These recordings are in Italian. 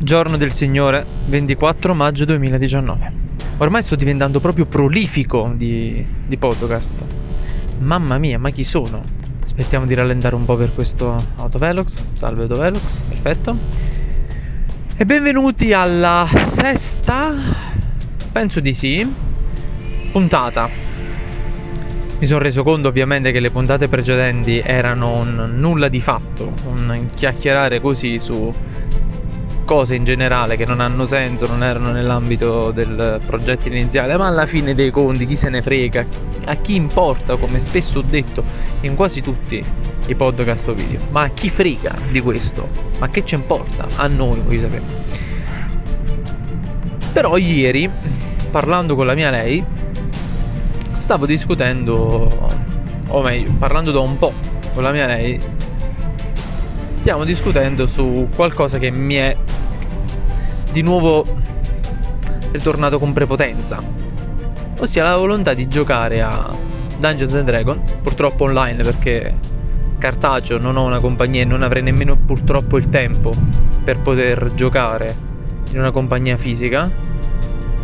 Giorno del Signore, 24 maggio 2019. Ormai sto diventando proprio prolifico di, di podcast. Mamma mia, ma chi sono? Aspettiamo di rallentare un po' per questo autovelox. Salve autovelox, perfetto. E benvenuti alla sesta, penso di sì, puntata. Mi sono reso conto ovviamente che le puntate precedenti erano un nulla di fatto, un chiacchierare così su cose in generale che non hanno senso, non erano nell'ambito del progetto iniziale, ma alla fine dei conti chi se ne frega, a chi importa, come spesso ho detto in quasi tutti i podcast o video, ma a chi frega di questo? Ma che ci importa? A noi, voglio sapere. Però ieri, parlando con la mia lei, stavo discutendo, o meglio, parlando da un po' con la mia lei, stiamo discutendo su qualcosa che mi è di nuovo ritornato con prepotenza, ossia la volontà di giocare a Dungeons and Dragons, purtroppo online perché cartaceo non ho una compagnia e non avrei nemmeno purtroppo il tempo per poter giocare in una compagnia fisica.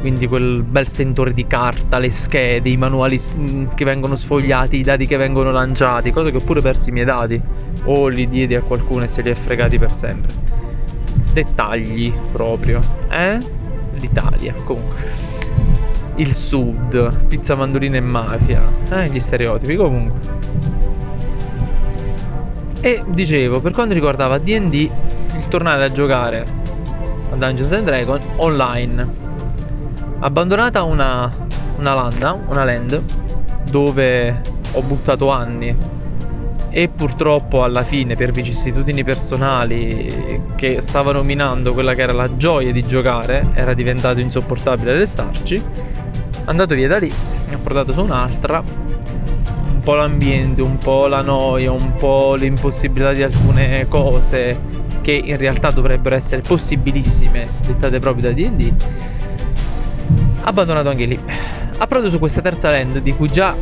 Quindi quel bel sentore di carta, le schede, i manuali mm, che vengono sfogliati, i dati che vengono lanciati, cosa che ho pure perso i miei dati o li diedi a qualcuno e se li è fregati per sempre dettagli proprio. Eh? L'Italia, comunque. Il sud, pizza, mandolina e mafia. Eh, gli stereotipi, comunque. E dicevo, per quanto riguardava DD, il tornare a giocare a Dungeons and Dragons online. Abbandonata una, una landa, una land, dove ho buttato anni e purtroppo alla fine per vicissitudini personali che stavano minando quella che era la gioia di giocare era diventato insopportabile restarci andato via da lì mi ha portato su un'altra un po' l'ambiente un po' la noia un po' l'impossibilità di alcune cose che in realtà dovrebbero essere possibilissime dettate proprio da D&D abbandonato anche lì. Approdo su questa terza land di cui già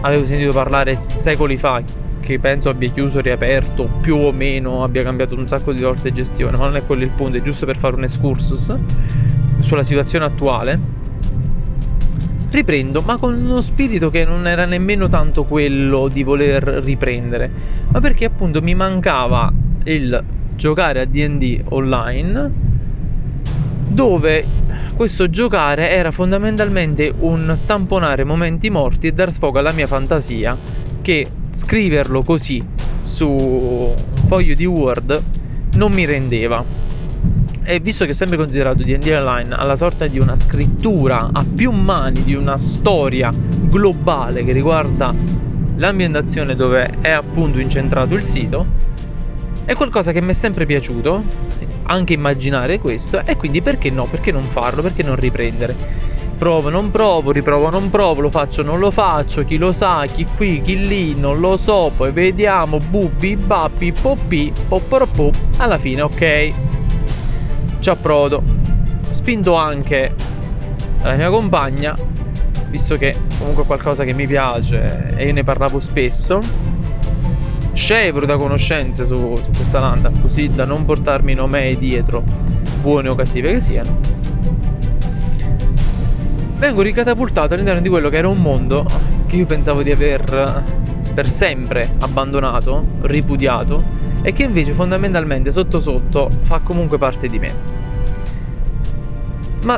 avevo sentito parlare secoli fa che penso abbia chiuso, riaperto, più o meno abbia cambiato un sacco di volte gestione, ma non è quello il punto, è giusto per fare un excursus sulla situazione attuale. Riprendo, ma con uno spirito che non era nemmeno tanto quello di voler riprendere, ma perché appunto mi mancava il giocare a DD online dove questo giocare era fondamentalmente un tamponare momenti morti e dar sfogo alla mia fantasia che scriverlo così su un foglio di Word non mi rendeva. E visto che ho sempre considerato D&D Online alla sorta di una scrittura a più mani, di una storia globale che riguarda l'ambientazione dove è appunto incentrato il sito, è qualcosa che mi è sempre piaciuto, anche immaginare questo, e quindi perché no? Perché non farlo? Perché non riprendere? Provo, non provo, riprovo, non provo, lo faccio, non lo faccio, chi lo sa, chi qui, chi lì, non lo so, poi vediamo, bubbi, bappi, poppi, popporoppo, alla fine, ok, ci approdo. Spinto anche la mia compagna, visto che comunque è qualcosa che mi piace e io ne parlavo spesso, scevro da conoscenze su, su questa landa, così da non portarmi nomei dietro, buone o cattive che siano vengo ricatapultato all'interno di quello che era un mondo che io pensavo di aver per sempre abbandonato, ripudiato e che invece fondamentalmente sotto sotto fa comunque parte di me. Ma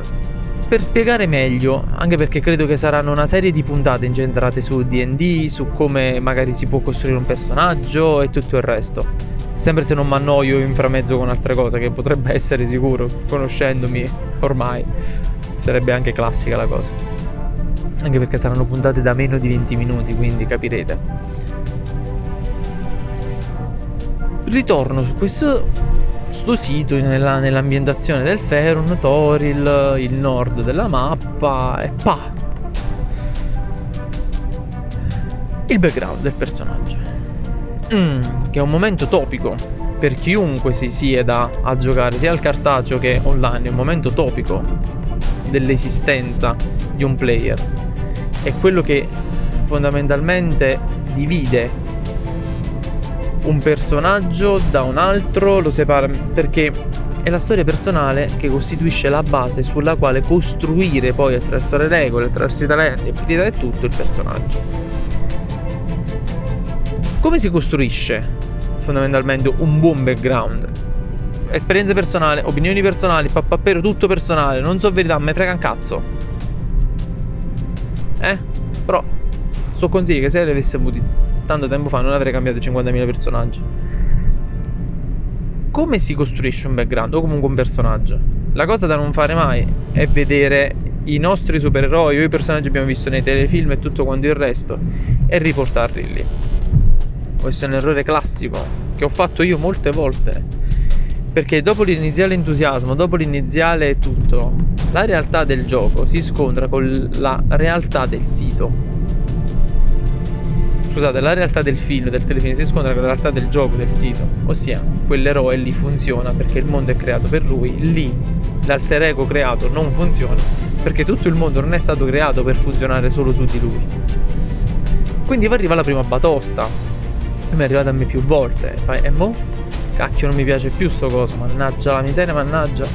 per spiegare meglio, anche perché credo che saranno una serie di puntate incentrate su DD, su come magari si può costruire un personaggio e tutto il resto. Sempre se non mi annoio inframezzo con altre cose, che potrebbe essere sicuro, conoscendomi ormai sarebbe anche classica la cosa. Anche perché saranno puntate da meno di 20 minuti, quindi capirete. Ritorno su questo sto sito nella, nell'ambientazione del Ferun, Toril, il nord della mappa e pa! Il background del personaggio. Mm, che è un momento topico per chiunque si sieda a giocare sia al cartaceo che online, è un momento topico dell'esistenza di un player. È quello che fondamentalmente divide un personaggio da un altro, lo separa perché è la storia personale che costituisce la base sulla quale costruire poi attraverso le regole, attraverso i talenti, abilità e tutto il personaggio. Come si costruisce fondamentalmente un buon background? Esperienze personali, opinioni personali, pappappero, tutto personale, non so verità, me frega un cazzo. Eh? Però so consigli che se li avessi avuti tanto tempo fa non avrei cambiato 50.000 personaggi come si costruisce un background o comunque un personaggio? La cosa da non fare mai è vedere i nostri supereroi o i personaggi che abbiamo visto nei telefilm e tutto quanto il resto e riportarli lì. Questo è un errore classico che ho fatto io molte volte. Perché dopo l'iniziale entusiasmo, dopo l'iniziale tutto, la realtà del gioco si scontra con la realtà del sito scusate, la realtà del film, del telefilm si scontra con la realtà del gioco, del sito. Ossia, quell'eroe lì funziona perché il mondo è creato per lui, lì l'alter ego creato non funziona perché tutto il mondo non è stato creato per funzionare solo su di lui. Quindi arriva la prima batosta. Mi è arrivata a me più volte. Fai, e mo? Cacchio, non mi piace più sto coso. Mannaggia la miseria, mannaggia.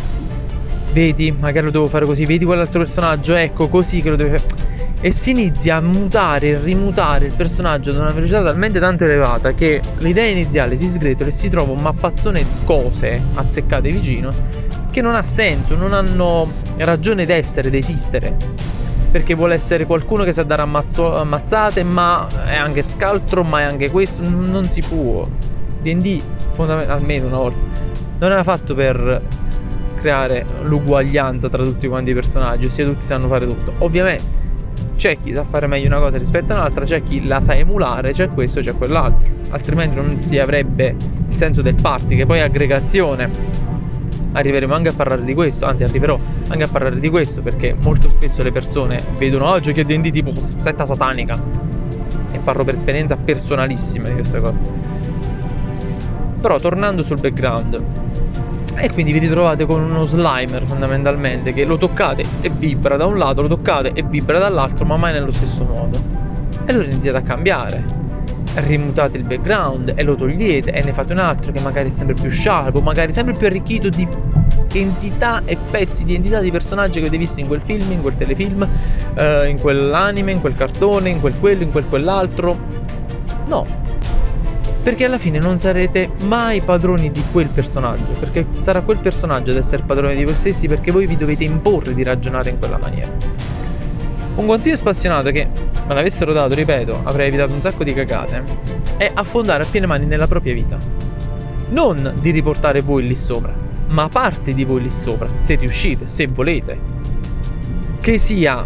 Vedi, magari lo devo fare così. Vedi quell'altro personaggio? Ecco, così che lo devo fare e si inizia a mutare e rimutare il personaggio ad una velocità talmente tanto elevata che l'idea iniziale si sgretola e si trova un mappazzone di cose azzeccate vicino che non ha senso, non hanno ragione d'essere, d'esistere. Perché vuole essere qualcuno che sa dare ammazzo- ammazzate, ma è anche scaltro, ma è anche questo. Non si può. DD, fondamentalmente, una volta, non era fatto per creare l'uguaglianza tra tutti quanti i personaggi, ossia tutti sanno fare tutto. Ovviamente c'è chi sa fare meglio una cosa rispetto a un'altra, c'è chi la sa emulare, c'è questo, c'è quell'altro. Altrimenti non si avrebbe il senso del party, che poi è aggregazione. Arriveremo anche a parlare di questo, anzi arriverò anche a parlare di questo perché molto spesso le persone vedono oh, giochi D&D tipo setta satanica e parlo per esperienza personalissima di queste cose. Però tornando sul background, e quindi vi ritrovate con uno slimer fondamentalmente che lo toccate e vibra da un lato, lo toccate e vibra dall'altro, ma mai nello stesso modo. E allora iniziate a cambiare. Rimutate il background e lo togliete e ne fate un altro che magari è sempre più sharp, magari sempre più arricchito di entità e pezzi di entità di personaggi che avete visto in quel film, in quel telefilm, eh, in quell'anime, in quel cartone, in quel quello, in quel quell'altro. No, perché alla fine non sarete mai padroni di quel personaggio, perché sarà quel personaggio ad essere padrone di voi stessi perché voi vi dovete imporre di ragionare in quella maniera. Un consiglio spassionato che me l'avessero dato, ripeto, avrei evitato un sacco di cagate, è affondare a piene mani nella propria vita. Non di riportare voi lì sopra, ma parte di voi lì sopra, se riuscite, se volete. Che sia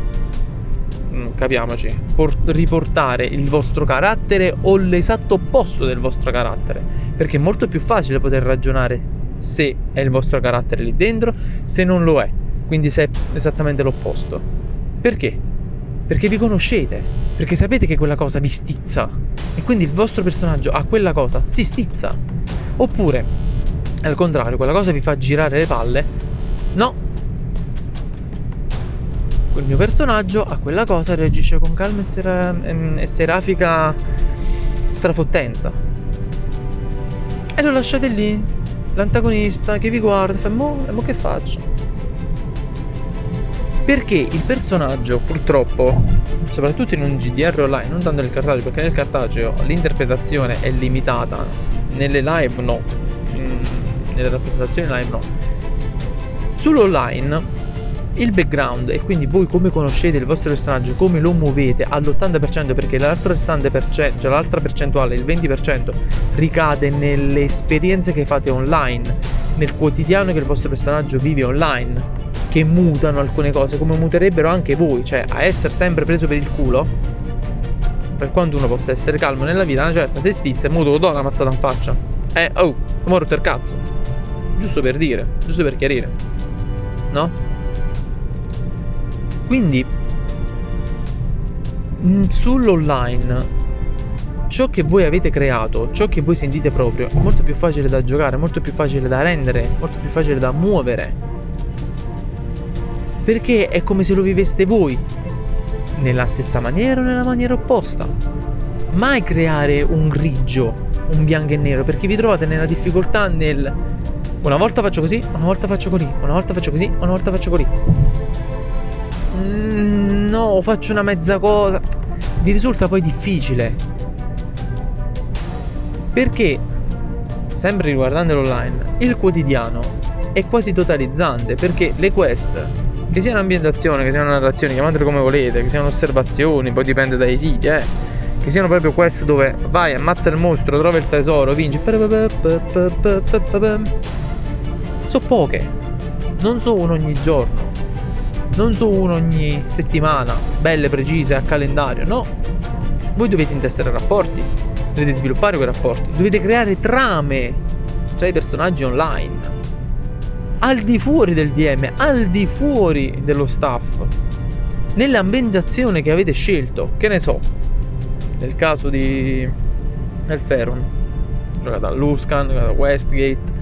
capiamoci, por- riportare il vostro carattere o l'esatto opposto del vostro carattere, perché è molto più facile poter ragionare se è il vostro carattere lì dentro, se non lo è, quindi se è esattamente l'opposto. Perché? Perché vi conoscete, perché sapete che quella cosa vi stizza e quindi il vostro personaggio a quella cosa si stizza. Oppure, al contrario, quella cosa vi fa girare le palle. No, il mio personaggio a quella cosa reagisce con calma e, sera- ehm, e serafica strafottenza. E lo lasciate lì, l'antagonista che vi guarda e fa, mo, mo che faccio? Perché il personaggio, purtroppo, soprattutto in un GDR online, non tanto nel cartaceo, perché nel cartaceo l'interpretazione è limitata, nelle live no, nelle rappresentazioni live no. Sull'online il background e quindi voi come conoscete il vostro personaggio, come lo muovete all'80% perché l'altro 60%, cioè l'altra percentuale, il 20% ricade nelle esperienze che fate online, nel quotidiano che il vostro personaggio vive online, che mutano alcune cose, come muterebbero anche voi, cioè a essere sempre preso per il culo. Per quanto uno possa essere calmo nella vita, una certa se stizza e muto do una mazzata in faccia. Eh, oh, morto per cazzo. Giusto per dire, giusto per chiarire. No? Quindi mm, sull'online ciò che voi avete creato, ciò che voi sentite proprio, è molto più facile da giocare, molto più facile da rendere, molto più facile da muovere. Perché è come se lo viveste voi, nella stessa maniera o nella maniera opposta. Mai creare un grigio, un bianco e nero, perché vi trovate nella difficoltà nel Una volta faccio così, una volta faccio così, una volta faccio così, una volta faccio così. Mm, no, faccio una mezza cosa. Mi risulta poi difficile. Perché, sempre riguardando l'online, il quotidiano è quasi totalizzante perché le quest, che siano ambientazione, che siano narrazioni, chiamatele come volete, che siano osservazioni, poi dipende dai siti, eh, che siano proprio quest dove vai, ammazza il mostro, trova il tesoro, vinci. Sono poche, non so uno ogni giorno, non so uno ogni settimana, belle, precise, a calendario, no. Voi dovete intestare rapporti, dovete sviluppare quei rapporti, dovete creare trame tra i personaggi online al di fuori del DM, al di fuori dello staff, nell'ambientazione che avete scelto, che ne so, nel caso di Elferon, giocato a Luscan, giocato a Westgate,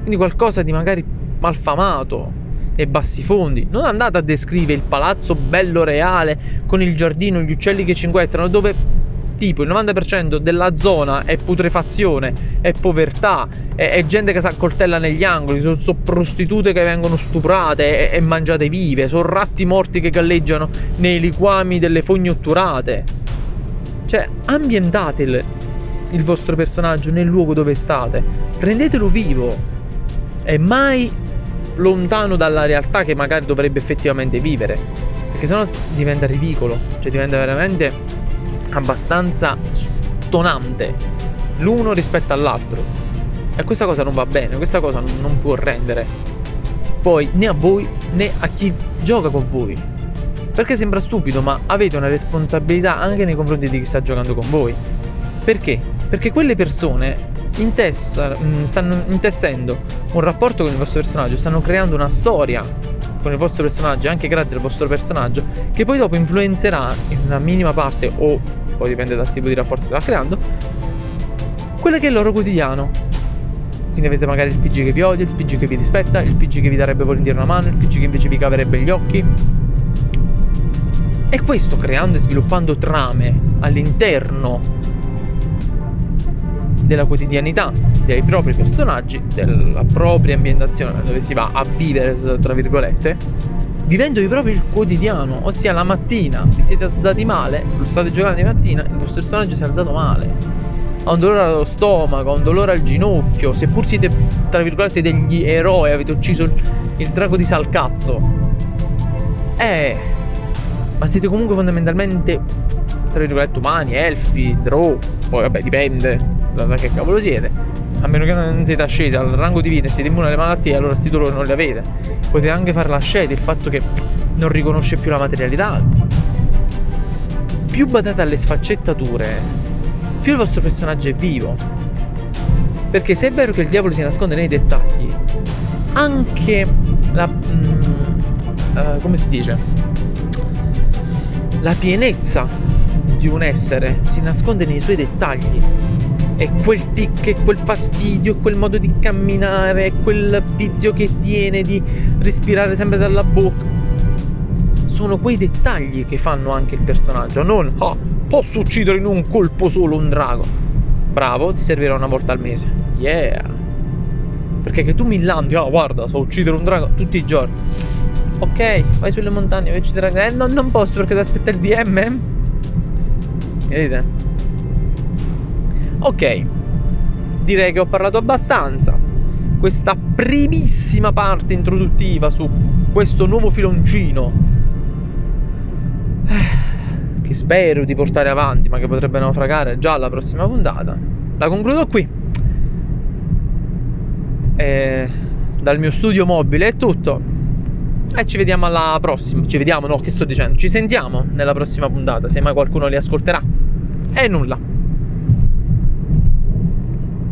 quindi qualcosa di magari malfamato e bassi fondi. Non andate a descrivere il palazzo bello reale con il giardino, gli uccelli che cinguettano, dove tipo il 90% della zona è putrefazione, è povertà, è, è gente che si accoltella negli angoli, sono, sono prostitute che vengono stuprate e, e, mangiate vive, sono ratti morti che galleggiano nei liquami delle fogne otturate. Cioè, ambientate il, il vostro personaggio nel luogo dove state, rendetelo vivo e mai lontano dalla realtà che magari dovrebbe effettivamente vivere. Perché sennò diventa ridicolo, cioè diventa veramente abbastanza stonante l'uno rispetto all'altro. E questa cosa non va bene, questa cosa non può rendere poi né a voi né a chi gioca con voi. Perché sembra stupido, ma avete una responsabilità anche nei confronti di chi sta giocando con voi. Perché? Perché quelle persone intessa, mm, stanno intessendo un rapporto con il vostro personaggio, stanno creando una storia con il vostro personaggio, anche grazie al vostro personaggio, che poi dopo influenzerà in una minima parte o poi dipende dal tipo di rapporto che sta creando, quello che è il loro quotidiano. Quindi avete magari il PG che vi odia, il PG che vi rispetta, il PG che vi darebbe volentieri una mano, il PG che invece vi caverebbe gli occhi. E questo creando e sviluppando trame all'interno della quotidianità dei propri personaggi, della propria ambientazione dove si va a vivere, tra virgolette, vivendovi proprio il quotidiano, ossia la mattina vi siete alzati male, lo state giocando di mattina, il vostro personaggio si è alzato male. Ha un dolore allo stomaco, ha un dolore al ginocchio, seppur siete tra virgolette degli eroi, avete ucciso il, drago di Salcazzo. Eh, ma siete comunque fondamentalmente tra virgolette umani, elfi, drow, poi vabbè dipende da, che cavolo siete. A meno che non siete ascesi al rango divino e siete immuni alle malattie, allora sti dolori non li avete. Potete anche fare la scelta, il fatto che non riconosce più la materialità. Più badate alle sfaccettature, più il vostro personaggio è vivo. Perché se è vero che il diavolo si nasconde nei dettagli, anche la... Uh, come si dice? La pienezza di un essere si nasconde nei suoi dettagli è quel tic, è quel fastidio, è quel modo di camminare, è quel vizio che tiene di respirare sempre dalla bocca. Sono quei dettagli che fanno anche il personaggio, non oh, posso uccidere in un colpo solo un drago. Bravo, ti servirà una volta al mese. Yeah. Perché che tu mi lampi, oh guarda, so uccidere un drago tutti i giorni. Ok, vai sulle montagne, vai a uccidere un drago. Eh, no, non posso perché devo aspettare il DM. Vedete? Ok, direi che ho parlato abbastanza. Questa primissima parte introduttiva su questo nuovo filoncino eh, che spero di portare avanti, ma che potrebbe naufragare già alla prossima puntata. La concludo qui. E dal mio studio mobile è tutto. E ci vediamo alla prossima. Ci vediamo, no, che sto dicendo? Ci sentiamo nella prossima puntata, se mai qualcuno li ascolterà. E nulla.